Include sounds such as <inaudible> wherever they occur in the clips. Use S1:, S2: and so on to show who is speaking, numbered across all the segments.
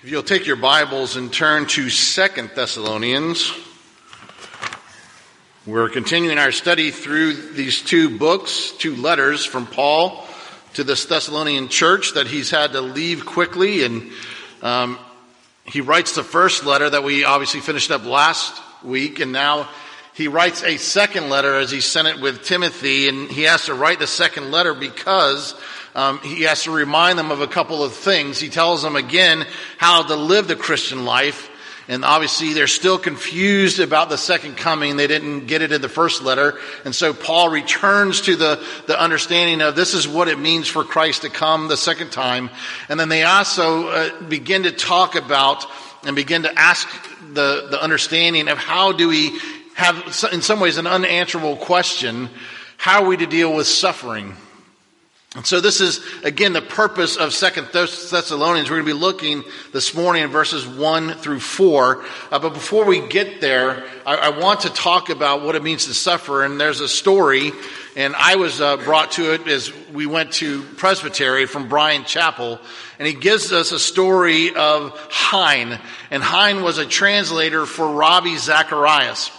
S1: If you'll take your Bibles and turn to Second Thessalonians, we're continuing our study through these two books, two letters from Paul to this Thessalonian church that he's had to leave quickly. And um, he writes the first letter that we obviously finished up last week, and now he writes a second letter as he sent it with Timothy, and he has to write the second letter because um, he has to remind them of a couple of things. He tells them again how to live the Christian life. And obviously they're still confused about the second coming. They didn't get it in the first letter. And so Paul returns to the, the understanding of this is what it means for Christ to come the second time. And then they also uh, begin to talk about and begin to ask the, the understanding of how do we have, in some ways, an unanswerable question. How are we to deal with suffering? And so this is, again, the purpose of Second Thessalonians. We're going to be looking this morning in verses 1 through 4. Uh, but before we get there, I, I, want to talk about what it means to suffer. And there's a story, and I was uh, brought to it as we went to Presbytery from Bryan Chapell. And he gives us a story of Hein. And Hein was a translator for Ravi Zacharias.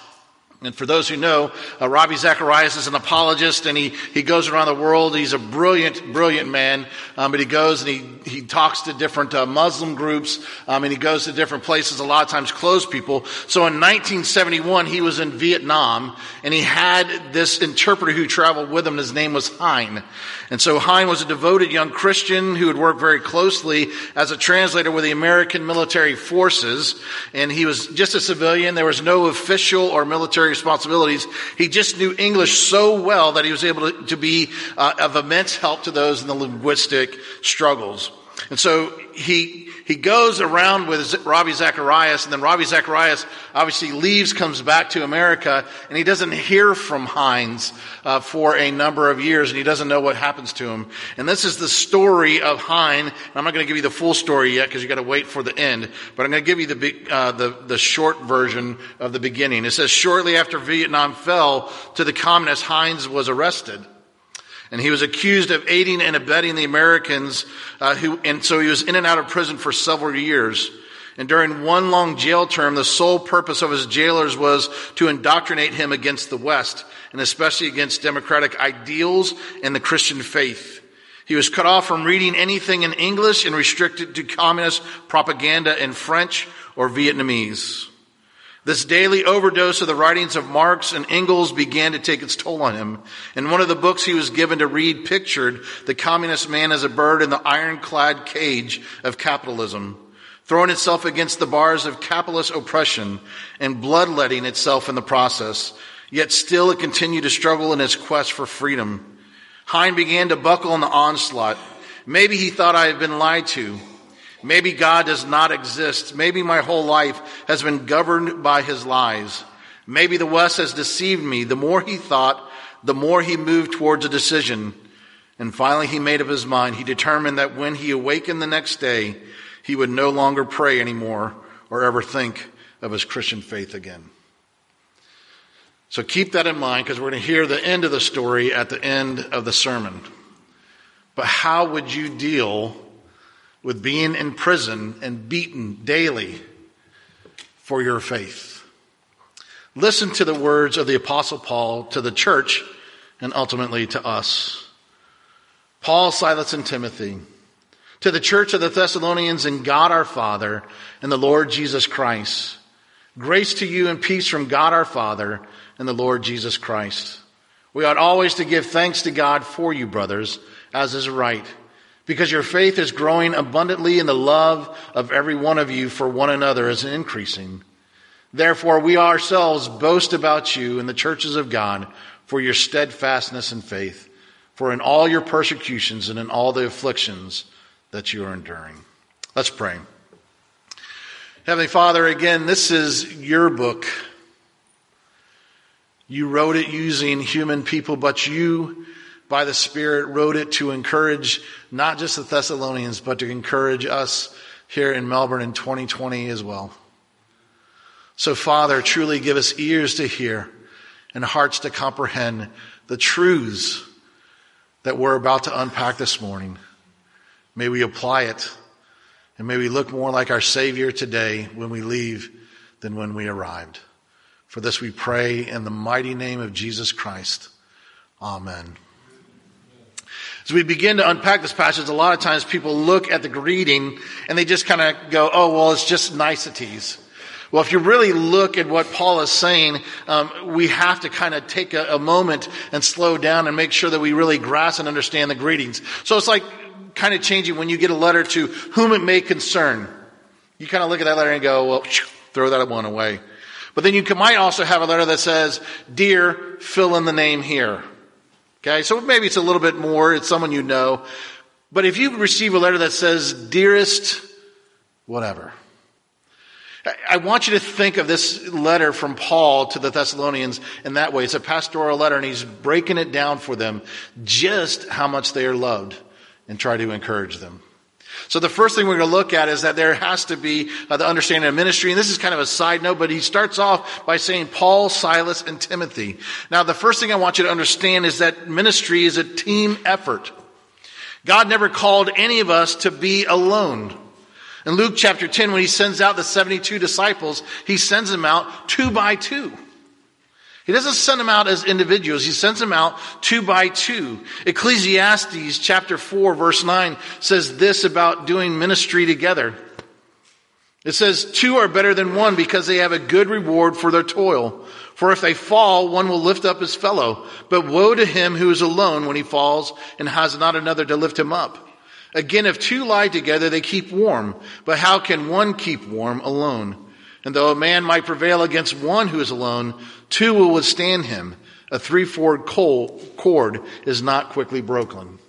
S1: And for those who know, uh, Ravi Zacharias is an apologist and he, he goes around the world. He's a brilliant, brilliant man. Um, but he goes and he, he talks to different uh, Muslim groups um, and he goes to different places, a lot of times closed people. So in 1971, he was in Vietnam and he had this interpreter who traveled with him. His name was Hein. And so Hein was a devoted young Christian who had worked very closely as a translator with the American military forces. And he was just a civilian. There was no official or military responsibilities. He just knew English so well that he was able to, to be uh, of immense help to those in the linguistic struggles. And so he, he goes around with Ravi Zacharias, and then Ravi Zacharias obviously leaves, comes back to America, and he doesn't hear from Heinz uh, for a number of years, and he doesn't know what happens to him. And this is the story of Hein. I'm not going to give you the full story yet because you got to wait for the end, but I'm going to give you the, uh, the the short version of the beginning. It says, shortly after Vietnam fell to the communists, Heinz was arrested. And he was accused of aiding and abetting the Americans, uh, who, and so he was in and out of prison for several years. And during one long jail term, the sole purpose of his jailers was to indoctrinate him against the West, and especially against democratic ideals and the Christian faith. He was cut off from reading anything in English and restricted to communist propaganda in French or Vietnamese. This daily overdose of the writings of Marx and Engels began to take its toll on him. And one of the books he was given to read pictured the communist man as a bird in the ironclad cage of capitalism, throwing itself against the bars of capitalist oppression and bloodletting itself in the process. Yet still it continued to struggle in its quest for freedom. Hein began to buckle in the onslaught. Maybe he thought I had been lied to. Maybe God does not exist. Maybe my whole life has been governed by his lies. Maybe the West has deceived me. The more he thought, the more he moved towards a decision. And finally, he made up his mind. He determined that when he awakened the next day, he would no longer pray anymore or ever think of his Christian faith again. So keep that in mind because we're going to hear the end of the story at the end of the sermon. But how would you deal with being in prison and beaten daily for your faith. Listen to the words of the Apostle Paul to the church and ultimately to us. Paul, Silas, and Timothy, to the church of the Thessalonians and God our Father and the Lord Jesus Christ. Grace to you and peace from God our Father and the Lord Jesus Christ. We ought always to give thanks to God for you, brothers, as is right because your faith is growing abundantly and the love of every one of you for one another is increasing. Therefore, we ourselves boast about you in the churches of God for your steadfastness and faith, for in all your persecutions and in all the afflictions that you are enduring. Let's pray. Heavenly Father, again, this is your book. You wrote it using human people, but you by the Spirit wrote it to encourage not just the Thessalonians, but to encourage us here in Melbourne in 2020 as well. So, Father, truly give us ears to hear and hearts to comprehend the truths that we're about to unpack this morning. May we apply it And may we look more like our Savior today when we leave than when we arrived. For this we pray in the mighty name of Jesus Christ. Amen. As we begin to unpack this passage, a lot of times people look at the greeting and they just kind of go, oh, well, it's just niceties. Well, if you really look at what Paul is saying, um, we have to kind of take a, a moment and slow down and make sure that we really grasp and understand the greetings. So it's like kind of changing when you get a letter to whom it may concern. You kind of look at that letter and go, well, throw that one away. But then you might also have a letter that says, Dear, fill in the name here. Okay, so maybe it's a little bit more, it's someone you know. But if you receive a letter that says, Dearest, whatever. I want you to think of this letter from Paul to the Thessalonians in that way. It's a pastoral letter and he's breaking it down for them just how much they are loved and try to encourage them. So the first thing we're going to look at is that there has to be uh, the understanding of ministry. And this is kind of a side note, but he starts off by saying Paul, Silas, and Timothy. Now the first thing I want you to understand is that ministry is a team effort. God never called any of us to be alone. In Luke chapter 10, when he sends out the 72 disciples, he sends them out two by two. He doesn't send them out as individuals. He sends them out two by two. Ecclesiastes chapter 4 verse 9 says this about doing ministry together. It says, two are better than one because they have a good reward for their toil. For if they fall, one will lift up his fellow. But woe to him who is alone when he falls and has not another to lift him up. Again, if two lie together, they keep warm. But how can one keep warm alone? And though a man might prevail against one who is alone, two will withstand him. A three-fold cord is not quickly broken.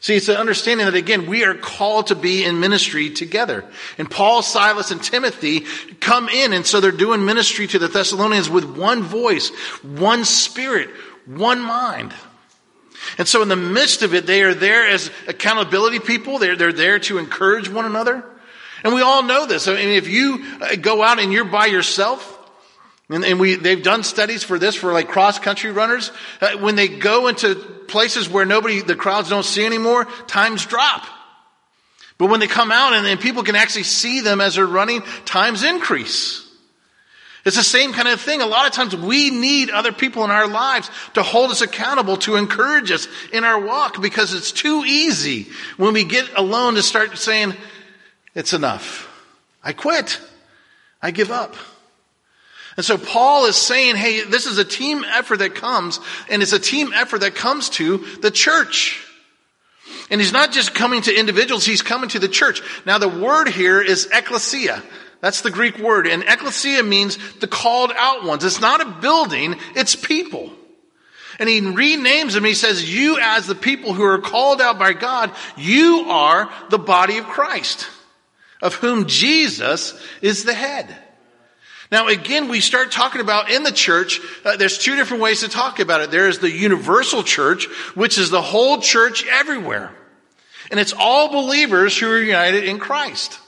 S1: See, it's an understanding that again, we are called to be in ministry together. And Paul, Silas, and Timothy come in, and so they're doing ministry to the Thessalonians with one voice, one spirit, one mind. And so in the midst of it, they are there as accountability people. They're, they're there to encourage one another. And we all know this. I mean, if you uh, go out and you're by yourself, and, and we, they've done studies for this for like cross country runners. Uh, when they go into places where nobody, the crowds don't see anymore, times drop. But when they come out and, and people can actually see them as they're running, times increase. It's the same kind of thing. A lot of times we need other people in our lives to hold us accountable, to encourage us in our walk because it's too easy when we get alone to start saying, it's enough. I quit. I give up. And so Paul is saying, hey, this is a team effort that comes, and it's a team effort that comes to the church. And he's not just coming to individuals, he's coming to the church. Now the word here is ecclesia. That's the Greek word. And ecclesia means the called out ones. It's not a building, it's people. And he renames them. He says, you as the people who are called out by God, you are the body of Christ, of whom Jesus is the head. Now again, we start talking about in the church, uh, there's two different ways to talk about it. There is the universal church, which is the whole church everywhere. And it's all believers who are united in Christ.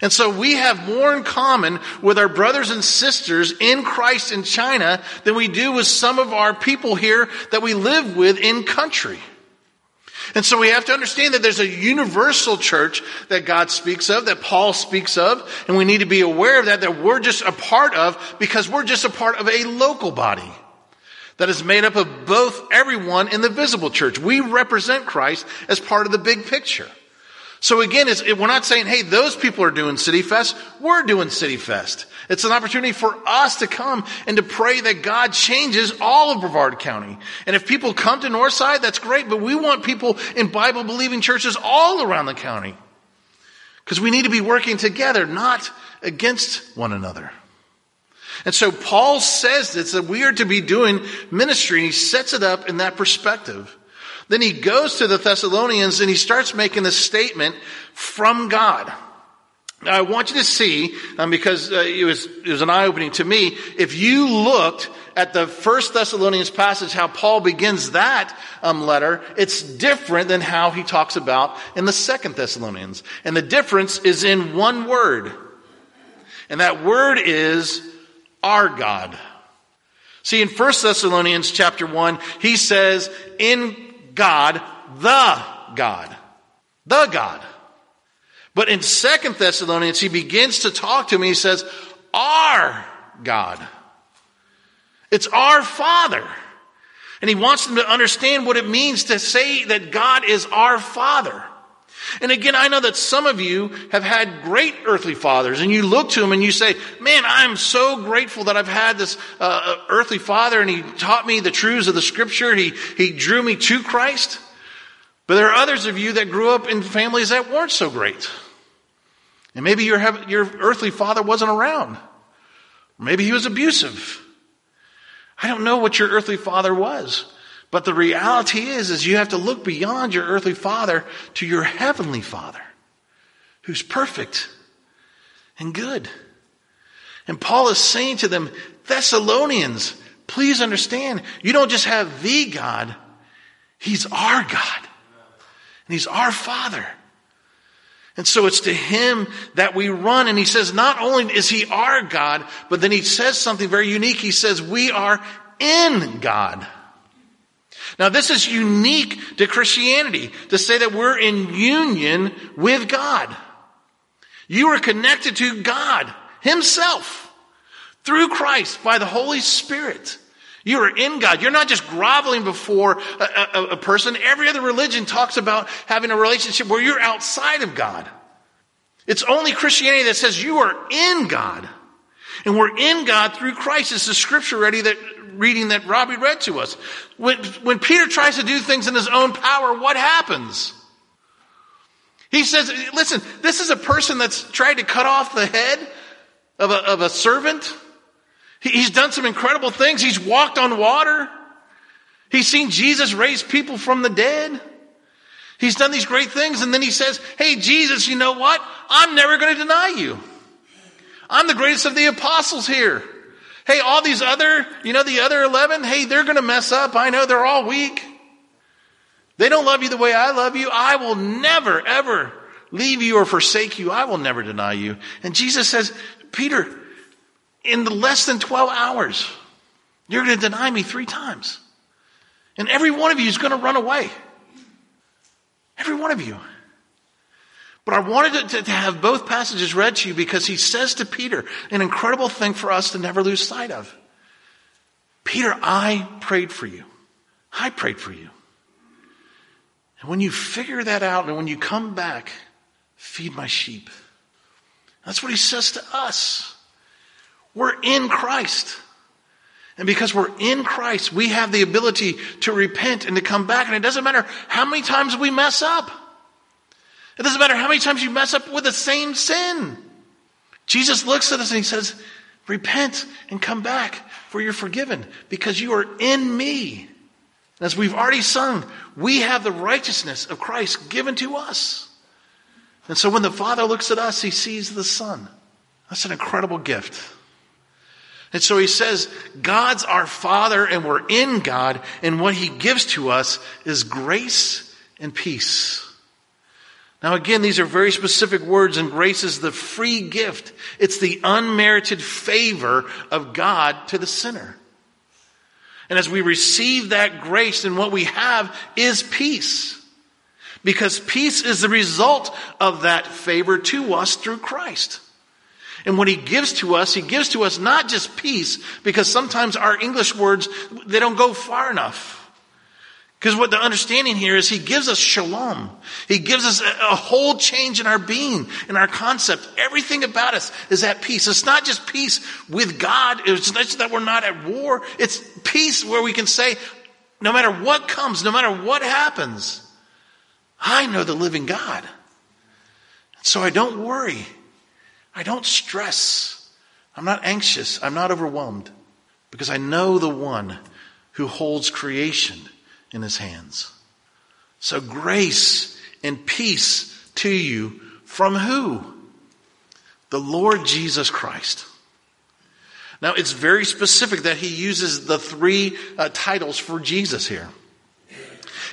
S1: And so we have more in common with our brothers and sisters in Christ in China than we do with some of our people here that we live with in country. And so we have to understand that there's a universal church that God speaks of, that Paul speaks of, and we need to be aware of that, that we're just a part of because we're just a part of a local body that is made up of both everyone in the visible church. We represent Christ as part of the big picture. So again, we're not saying, hey, those people are doing City Fest. We're doing City Fest. It's an opportunity for us to come and to pray that God changes all of Brevard County. And if people come to Northside, that's great, but we want people in Bible believing churches all around the county. Because we need to be working together, not against one another. And so Paul says this, that we are to be doing ministry, and he sets it up in that perspective. Then he goes to the Thessalonians and he starts making a statement from God. I want you to see, um, because uh, it was it was an eye opening to me. If you looked at the First Thessalonians passage, how Paul begins that um, letter, it's different than how he talks about in the Second Thessalonians, and the difference is in one word, and that word is our God. See, in First Thessalonians chapter one, he says, "In God, the God. The God. But in Second Thessalonians, he begins to talk to me. He says, our God. It's our Father. And he wants them to understand what it means to say that God is our Father. And again, I know that some of you have had great earthly fathers and you look to them and you say, man, I'm so grateful that I've had this uh, uh, earthly father and he taught me the truths of the scripture. He, he drew me to Christ. But there are others of you that grew up in families that weren't so great. And maybe your, your earthly father wasn't around. Maybe he was abusive. I don't know what your earthly father was. But the reality is, is you have to look beyond your earthly father to your heavenly father, who's perfect and good. And Paul is saying to them, Thessalonians, please understand, you don't just have the God, He's our God. And He's our Father. And so it's to Him that we run. And He says, not only is He our God, but then He says something very unique. He says, we are in God. Now, this is unique to Christianity to say that we're in union with God. You are connected to God Himself through Christ by the Holy Spirit. You are in God. You're not just groveling before a, a, a, person. Every other religion talks about having a relationship where you're outside of God. It's only Christianity that says you are in God. And we're in God through Christ. It's the scripture ready that reading that Robbie read to us. When, when Peter tries to do things in his own power, what happens? He says, listen, this is a person that's tried to cut off the head of a, of a servant. He, he's done some incredible things. He's walked on water. He's seen Jesus raise people from the dead. He's done these great things. And then he says, Hey, Jesus, you know what? I'm never going to deny you. I'm the greatest of the apostles here. Hey, all these other, you know, the other 11, hey, they're going to mess up. I know they're all weak. They don't love you the way I love you. I will never, ever leave you or forsake you. I will never deny you. And Jesus says, Peter, in less than 12 hours, you're going to deny me three times. And every one of you is going to run away. Every one of you. But I wanted to, to, have both passages read to you because he says to Peter an incredible thing for us to never lose sight of. Peter, I prayed for you. I prayed for you. And when you figure that out and when you come back, feed my sheep. That's what he says to us. We're in Christ. And because we're in Christ, we have the ability to repent and to come back. And it doesn't matter how many times we mess up. It doesn't matter how many times you mess up with the same sin. Jesus looks at us and he says, Repent and come back, for you're forgiven, because you are in me. And As we've already sung, we have the righteousness of Christ given to us. And so when the Father looks at us, he sees the Son. That's an incredible gift. And so he says, God's our Father and we're in God, and what he gives to us is grace and peace. Now again, these are very specific words and grace is the free gift. It's the unmerited favor of God to the sinner. And as we receive that grace, then what we have is peace. Because peace is the result of that favor to us through Christ. And what he gives to us, he gives to us not just peace, because sometimes our English words, they don't go far enough. Because what the understanding here is he gives us shalom. He gives us a, a, whole change in our being, in our concept. Everything about us is at peace. It's not just peace with God. It's not just that we're not at war. It's peace where we can say, no matter what comes, no matter what happens, I know the living God. So I don't worry. I don't stress. I'm not anxious. I'm not overwhelmed because I know the one who holds creation in his hands. So grace and peace to you from who? The Lord Jesus Christ. Now it's very specific that he uses the three uh, titles for Jesus here.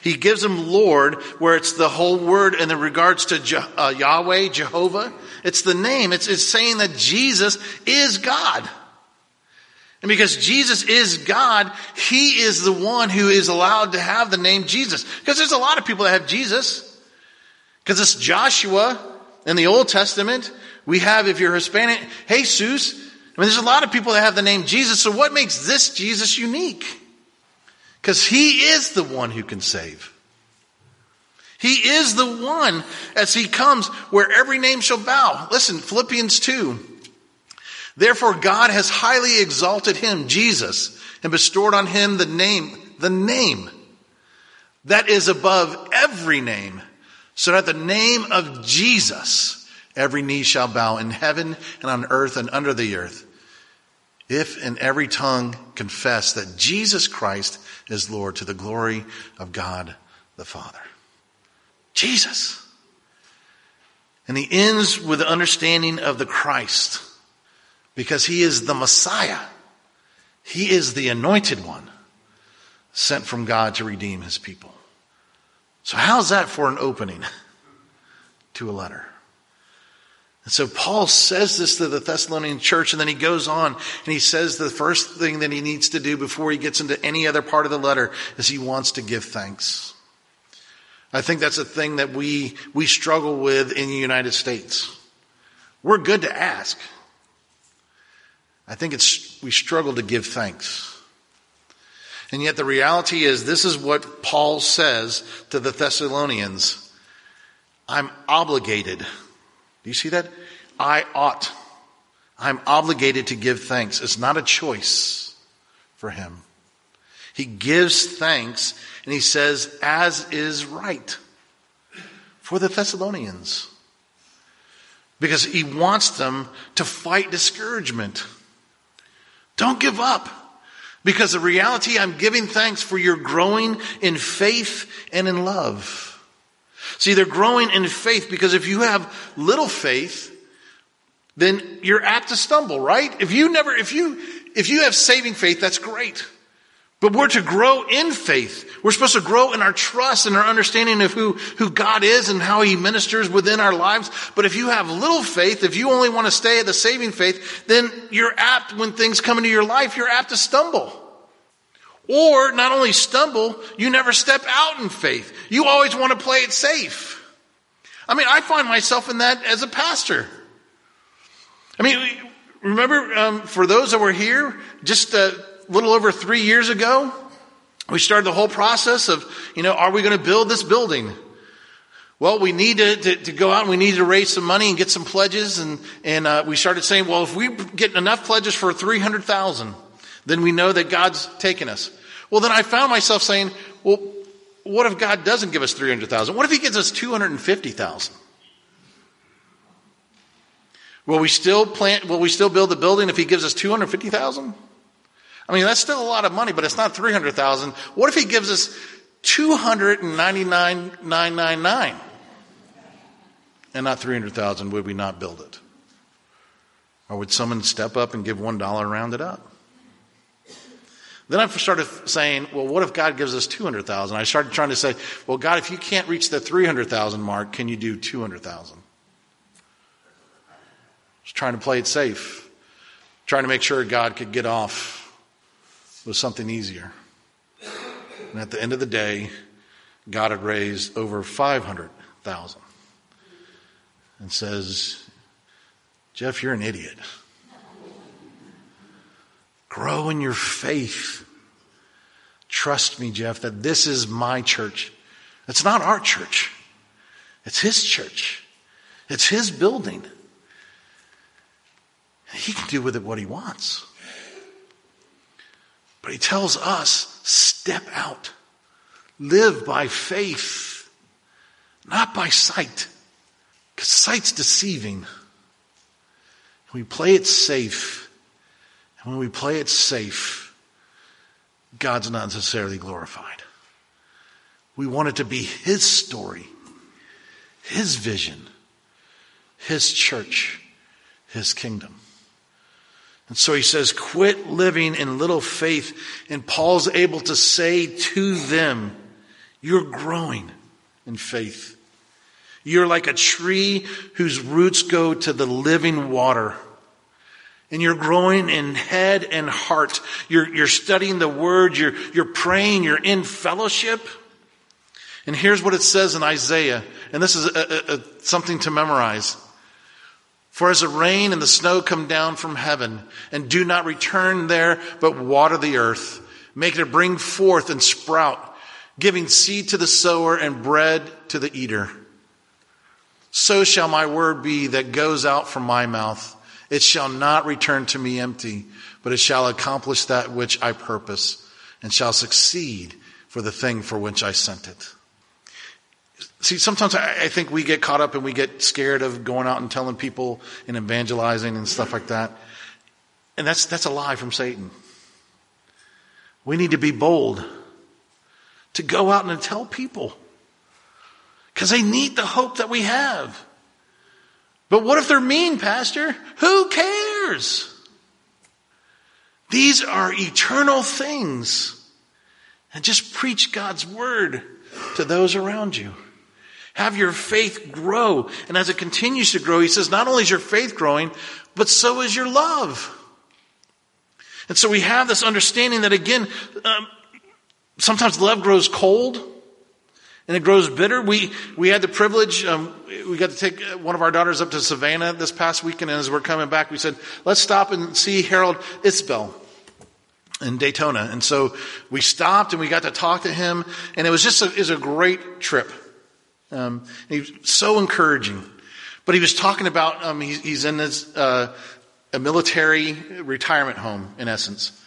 S1: He gives him Lord, where it's the whole word in regards to Je- uh, Yahweh, Jehovah. It's the name. It's, it's saying that Jesus is God. And because Jesus is God, He is the one who is allowed to have the name Jesus. Because there's a lot of people that have Jesus. Because it's Joshua, in the Old Testament, we have, if you're Hispanic, Jesus. I mean, there's a lot of people that have the name Jesus. So what makes this Jesus unique? Because he is the one who can save. He is the one as he comes where every name shall bow. Listen, Philippians 2. Therefore God has highly exalted him, Jesus, and bestowed on him the name, the name that is above every name, so that the name of Jesus every knee shall bow in heaven and on earth and under the earth. If in every tongue confess that Jesus Christ is Lord to the glory of God the Father. Jesus. And he ends with the understanding of the Christ because he is the Messiah. He is the anointed one sent from God to redeem his people. So, how's that for an opening <laughs> to a letter? And so Paul says this to the Thessalonian church, and then he goes on and he says the first thing that he needs to do before he gets into any other part of the letter is he wants to give thanks. I think that's a thing that we, we struggle with in the United States. We're good to ask. I think it's, we struggle to give thanks. And yet the reality is this is what Paul says to the Thessalonians. I'm obligated. Do you see that? I ought. I'm obligated to give thanks. It's not a choice for him. He gives thanks and he says, as is right for the Thessalonians. Because he wants them to fight discouragement. Don't give up. Because the reality, I'm giving thanks for your growing in faith and in love. See, they're growing in faith because if you have little faith, then you're apt to stumble, right? If you never, if you, if you have saving faith, that's great. But we're to grow in faith. We're supposed to grow in our trust and our understanding of who, who God is and how He ministers within our lives. But if you have little faith, if you only want to stay at the saving faith, then you're apt, when things come into your life, you're apt to stumble. Or not only stumble, you never step out in faith. You always want to play it safe. I mean, I find myself in that as a pastor. I mean, remember, um, for those that were here, just uh, little over three years ago, we started the whole process of, you know, are we going to build this building? Well, we need to, to, to, go out and we need to raise some money and get some pledges. And, and uh, we started saying, well, if we get enough pledges for 300,000, then we know that God's taken us. Well, then I found myself saying, well, what if God doesn't give us 300,000? What if he gives us 250,000? Will we still plant, will we still build the building if he gives us 250,000? I mean, that's still a lot of money, but it's not 300,000. What if he gives us 299,999 and not 300,000? Would we not build it? Or would someone step up and give $1 and round it up? Then I started saying, well, what if God gives us 200,000? I started trying to say, well, God, if you can't reach the 300,000 mark, can you do 200,000? Just trying to play it safe. Trying to make sure God could get off was something easier. And at the end of the day, God had raised over 500,000 and says, Jeff, you're an idiot. Grow in your faith. Trust me, Jeff, that this is my church. It's not our church. It's his church. It's his building. He can do with it what he wants. But he tells us step out, live by faith, not by sight, because sight's deceiving. We play it safe. And when we play it safe, God's not necessarily glorified. We want it to be His story, His vision, His church, His kingdom. And so he says, quit living in little faith. And Paul's able to say to them, you're growing in faith. You're like a tree whose roots go to the living water. And you're growing in head and heart. You're, you're studying the word. You're, you're praying. You're in fellowship. And here's what it says in Isaiah, and this is a, a, a, something to memorize. For as the rain and the snow come down from heaven, and do not return there, but water the earth, make it bring forth and sprout, giving seed to the sower and bread to the eater. So shall my word be that goes out from my mouth. It shall not return to me empty, but it shall accomplish that which I purpose, and shall succeed for the thing for which I sent it. See, sometimes I think we get caught up and we get scared of going out and telling people and evangelizing and stuff like that. And that's, that's a lie from Satan. We need to be bold to go out and tell people because they need the hope that we have. But what if they're mean, Pastor? Who cares? These are eternal things. And just preach God's word to those around you. Have your faith grow. And as it continues to grow, he says, not only is your faith growing, but so is your love. And so we have this understanding that again, um, sometimes love grows cold and it grows bitter. We, we had the privilege, um, we got to take one of our daughters up to Savannah this past weekend. And as we're coming back, we said, let's stop and see Harold Itzbell in Daytona. And so we stopped and we got to talk to him. And it was just a, it was a great trip. Um, he was so encouraging. But he was talking about um, he's, he's, in this uh, a military retirement home, in essence.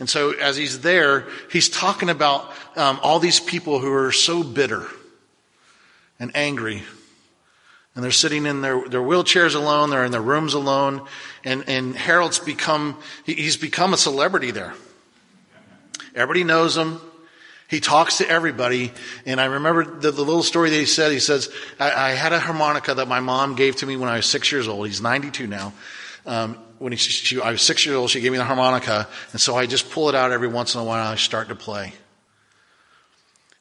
S1: And so as he's there, he's talking about um, all these people who are so bitter and angry. And they're sitting in their, their wheelchairs alone, they're in their rooms alone, and, and Harold's become, he's become a celebrity there. Everybody knows him. He talks to everybody. And I remember the, the little story that he said. He says, I, I, had a harmonica that my mom gave to me when I was six years old. He's 92 now. Um, when he, she, I was six years old, she gave me the harmonica. And so I just pull it out every once in a while and I start to play.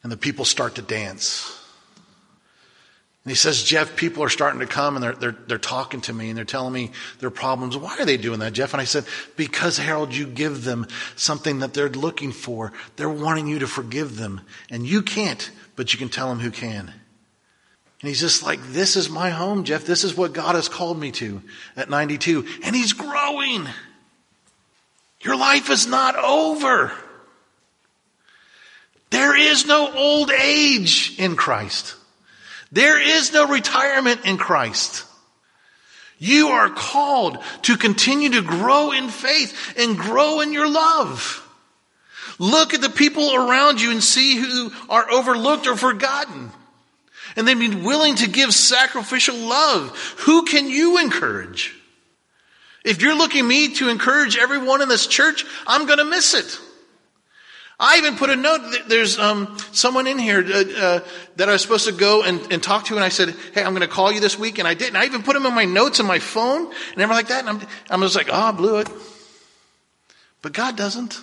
S1: And the people start to dance. And he says, Jeff, people are starting to come and they're, they're, they're talking to me and they're telling me their problems. Why are they doing that, Jeff? And I said, because Harold, you give them something that they're looking for. They're wanting you to forgive them. And you can't, but you can tell them who can. And he's just like, this is my home, Jeff. This is what God has called me to at 92. And he's growing. Your life is not over. There is no old age in Christ. There is no retirement in Christ. You are called to continue to grow in faith and grow in your love. Look at the people around you and see who are overlooked or forgotten. And then be willing to give sacrificial love. Who can you encourage? If you're looking me to encourage everyone in this church, I'm going to miss it. I even put a note. There's um, someone in here uh, uh, that I was supposed to go and, and, talk to, and I said, "Hey, I'm going to call you this week," and I didn't. I even put them in my notes on my phone and everything like that. And I'm, I'm just like, "Oh, I blew it." But God doesn't.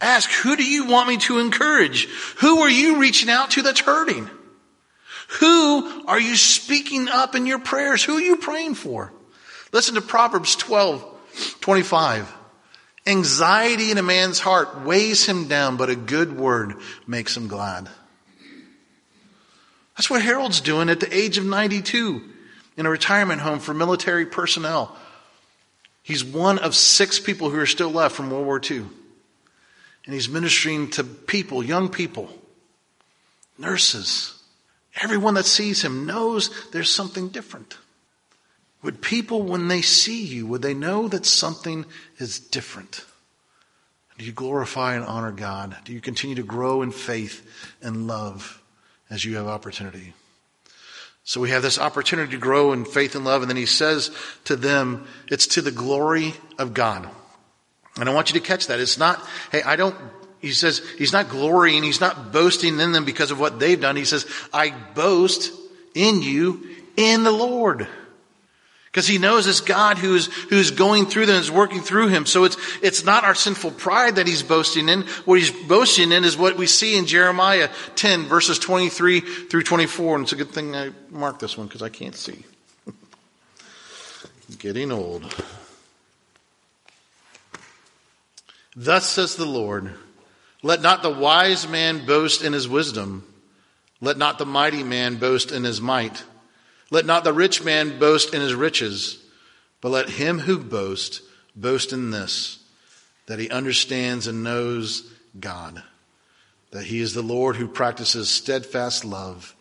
S1: Ask, who do you want me to encourage? Who are you reaching out to that's hurting? Who are you speaking up in your prayers? Who are you praying for? Listen to Proverbs 12, 25. Anxiety in a man's heart weighs him down, but a good word makes him glad. That's what Harold's doing at the age of 92 in a retirement home for military personnel. He's one of six people who are still left from World War II. And he's ministering to people, young people, nurses. Everyone that sees him knows there's something different. Would people, when they see you, would they know that something is different? Do you glorify and honor God? Do you continue to grow in faith and love as you have opportunity? So we have this opportunity to grow in faith and love, and then he says to them, it's to the glory of God. And I want you to catch that. It's not, hey, I don't, he says, he's not glorying, he's not boasting in them because of what they've done. He says, I boast in you in the Lord. Because he knows it's God who's, who's going through them, is working through him. So it's, it's not our sinful pride that he's boasting in. What he's boasting in is what we see in Jeremiah 10 verses 23 through 24. And it's a good thing I marked this one because I can't see. <laughs> Getting old. Thus says the Lord, let not the wise man boast in his wisdom, Let not the mighty man boast in his might. Let not the rich man boast in his riches, but let him who boasts boast in this, that he understands and knows God, that he is the Lord who practices steadfast love,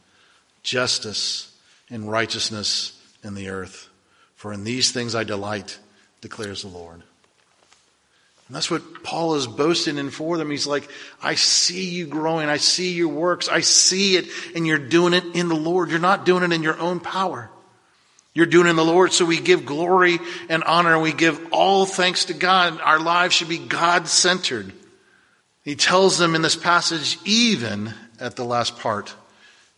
S1: justice, and righteousness in the earth. For in these things I delight, declares the Lord. And that's what Paul is boasting in for them. He's like, I see you growing. I see your works. I see it. And you're doing it in the Lord. You're not doing it in your own power. You're doing it in the Lord. So we give glory and honor and we give all thanks to God. Our lives should be God centered. He tells them in this passage, even at the last part,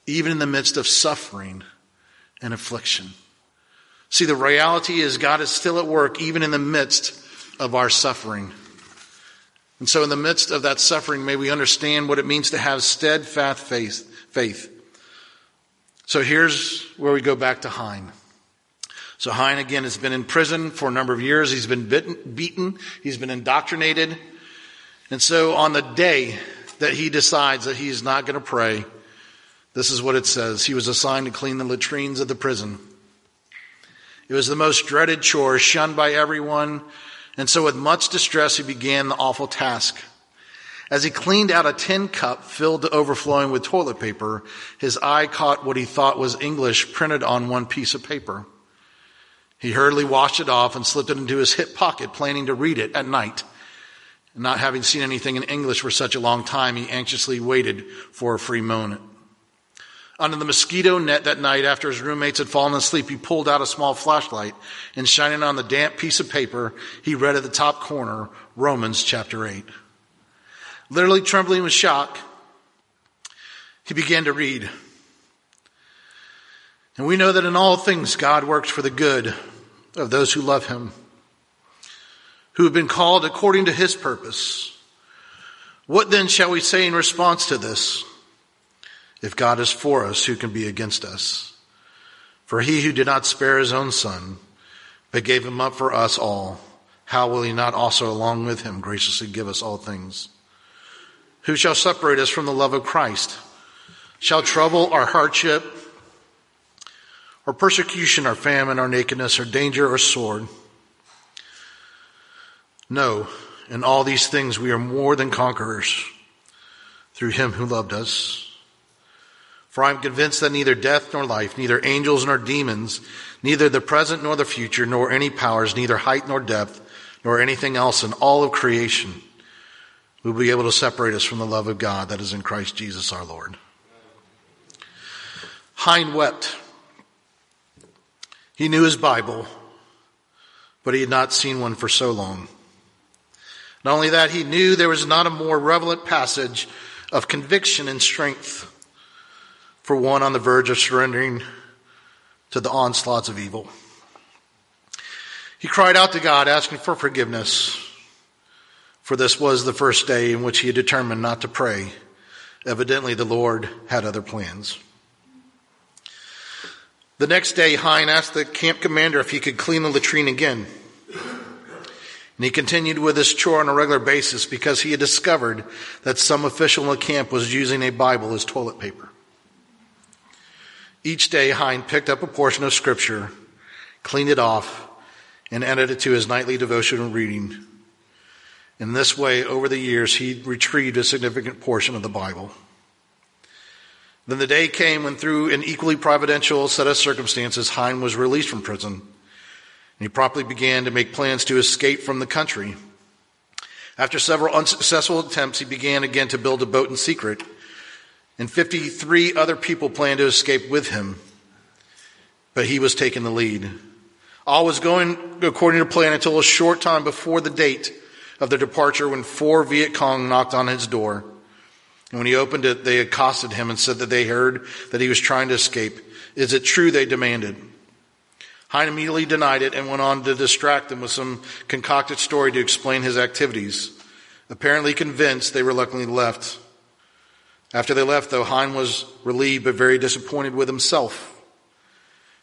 S1: even in the midst of suffering and affliction. See, the reality is God is still at work, even in the midst of our suffering. And so, in the midst of that suffering, may we understand what it means to have steadfast faith. faith. So, here's where we go back to Hein. So, Hein again has been in prison for a number of years. He's been bitten, beaten, he's been indoctrinated. And so, on the day that he decides that he's not going to pray, this is what it says He was assigned to clean the latrines of the prison. It was the most dreaded chore, shunned by everyone. And so, with much distress, he began the awful task. As he cleaned out a tin cup filled to overflowing with toilet paper, his eye caught what he thought was English printed on one piece of paper. He hurriedly washed it off and slipped it into his hip pocket, planning to read it at night. not having seen anything in English for such a long time, he anxiously waited for a free moment. Under the mosquito net that night, after his roommates had fallen asleep, he pulled out a small flashlight and shining on the damp piece of paper, he read at the top corner Romans chapter 8. Literally trembling with shock, he began to read. And we know that in all things God works for the good of those who love him, who have been called according to his purpose. What then shall we say in response to this? If God is for us, who can be against us? For he who did not spare his own son, but gave him up for us all, how will he not also along with him graciously give us all things? Who shall separate us from the love of Christ? Shall trouble or hardship or persecution or famine or nakedness or danger or sword? No, in all these things we are more than conquerors through him who loved us. For I am convinced that neither death nor life, neither angels nor demons, neither the present nor the future, nor any powers, neither height nor depth, nor anything else in all of creation will be able to separate us from the love of God that is in Christ Jesus our Lord. Hein wept. He knew his Bible, but he had not seen one for so long. Not only that, he knew there was not a more relevant passage of conviction and strength for one on the verge of surrendering to the onslaughts of evil. He cried out to God, asking for forgiveness, for this was the first day in which he had determined not to pray. Evidently, the Lord had other plans. The next day, Hein asked the camp commander if he could clean the latrine again. And he continued with his chore on a regular basis because he had discovered that some official in the camp was using a Bible as toilet paper. Each day, Hein picked up a portion of Scripture, cleaned it off, and added it to his nightly devotional reading. In this way, over the years, he retrieved a significant portion of the Bible. Then the day came when, through an equally providential set of circumstances, Hein was released from prison. And he promptly began to make plans to escape from the country. After several unsuccessful attempts, he began again to build a boat in secret and 53 other people planned to escape with him, but he was taking the lead. All was going according to plan until a short time before the date of their departure when four Viet Cong knocked on his door. And when he opened it, they accosted him and said that they heard that he was trying to escape. Is it true? They demanded. Hein immediately denied it and went on to distract them with some concocted story to explain his activities. Apparently convinced, they reluctantly left. After they left, though, Hein was relieved but very disappointed with himself.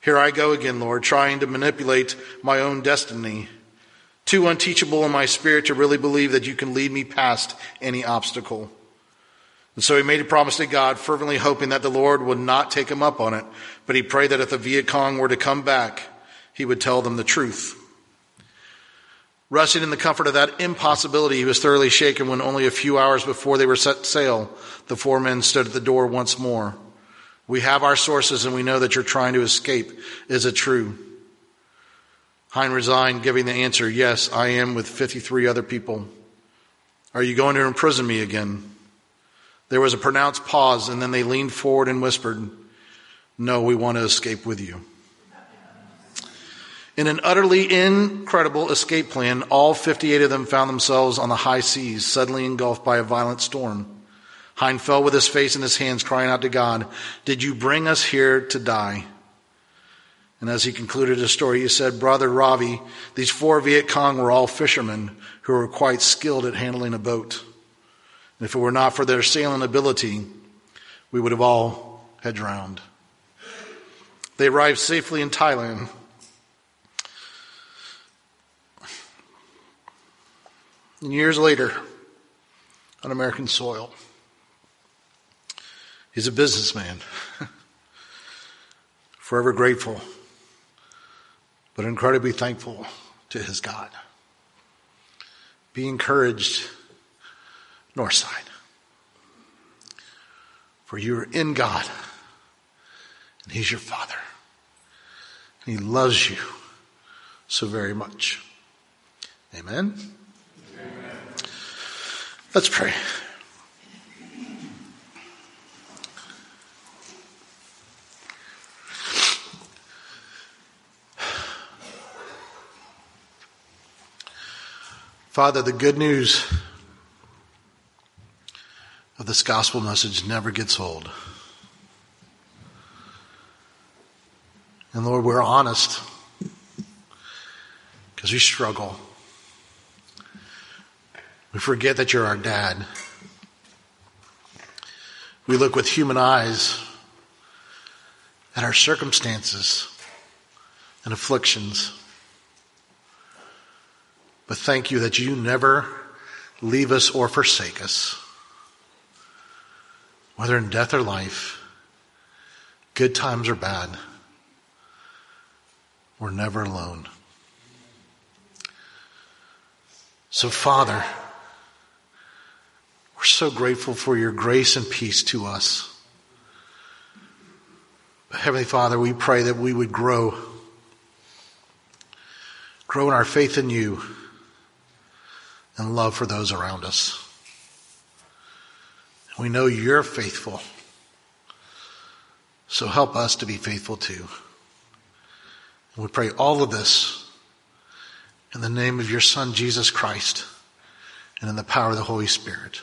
S1: Here I go again, Lord, trying to manipulate my own destiny. Too unteachable in my spirit to really believe that you can lead me past any obstacle. And so he made a promise to God, fervently hoping that the Lord would not take him up on it. But he prayed that if the Viet Cong were to come back, he would tell them the truth. Resting in the comfort of that impossibility, he was thoroughly shaken when only a few hours before they were set sail, the four men stood at the door once more. We have our sources and we know that you're trying to escape. Is it true? Hien resigned, giving the answer, Yes, I am with 53 other people. Are you going to imprison me again? There was a pronounced pause, and then they leaned forward and whispered, No, we want to escape with you. In an utterly incredible escape plan, all 58 of them found themselves on the high seas, suddenly engulfed by a violent storm. Hien fell with his face in his hands, crying out to God, Did you bring us here to die? And as he concluded his story, he said, Brother Ravi, these four Viet Cong were all fishermen who were quite skilled at handling a boat. And if it were not for their sailing ability, we would have all had drowned. They arrived safely in Thailand. And years later, on American soil, he's a businessman, <laughs> forever grateful, but incredibly thankful to his God. Be encouraged Northside. For you are in God, and He's your Father. And He loves you so very much. Amen? Amen. Let's pray. Father, the good news of this gospel message never gets old. And Lord, we're honest because we struggle. We forget that you're our dad. We look with human eyes at our circumstances and afflictions. But thank you that you never leave us or forsake us whether in death or life, good times or bad, we're never alone. So, Father, so grateful for your grace and peace to us. Heavenly Father, we pray that we would grow, grow in our faith in you and love for those around us. We know you're faithful. So help us to be faithful too. We pray all of this in the name of your Son, Jesus Christ, and in the power of the Holy Spirit.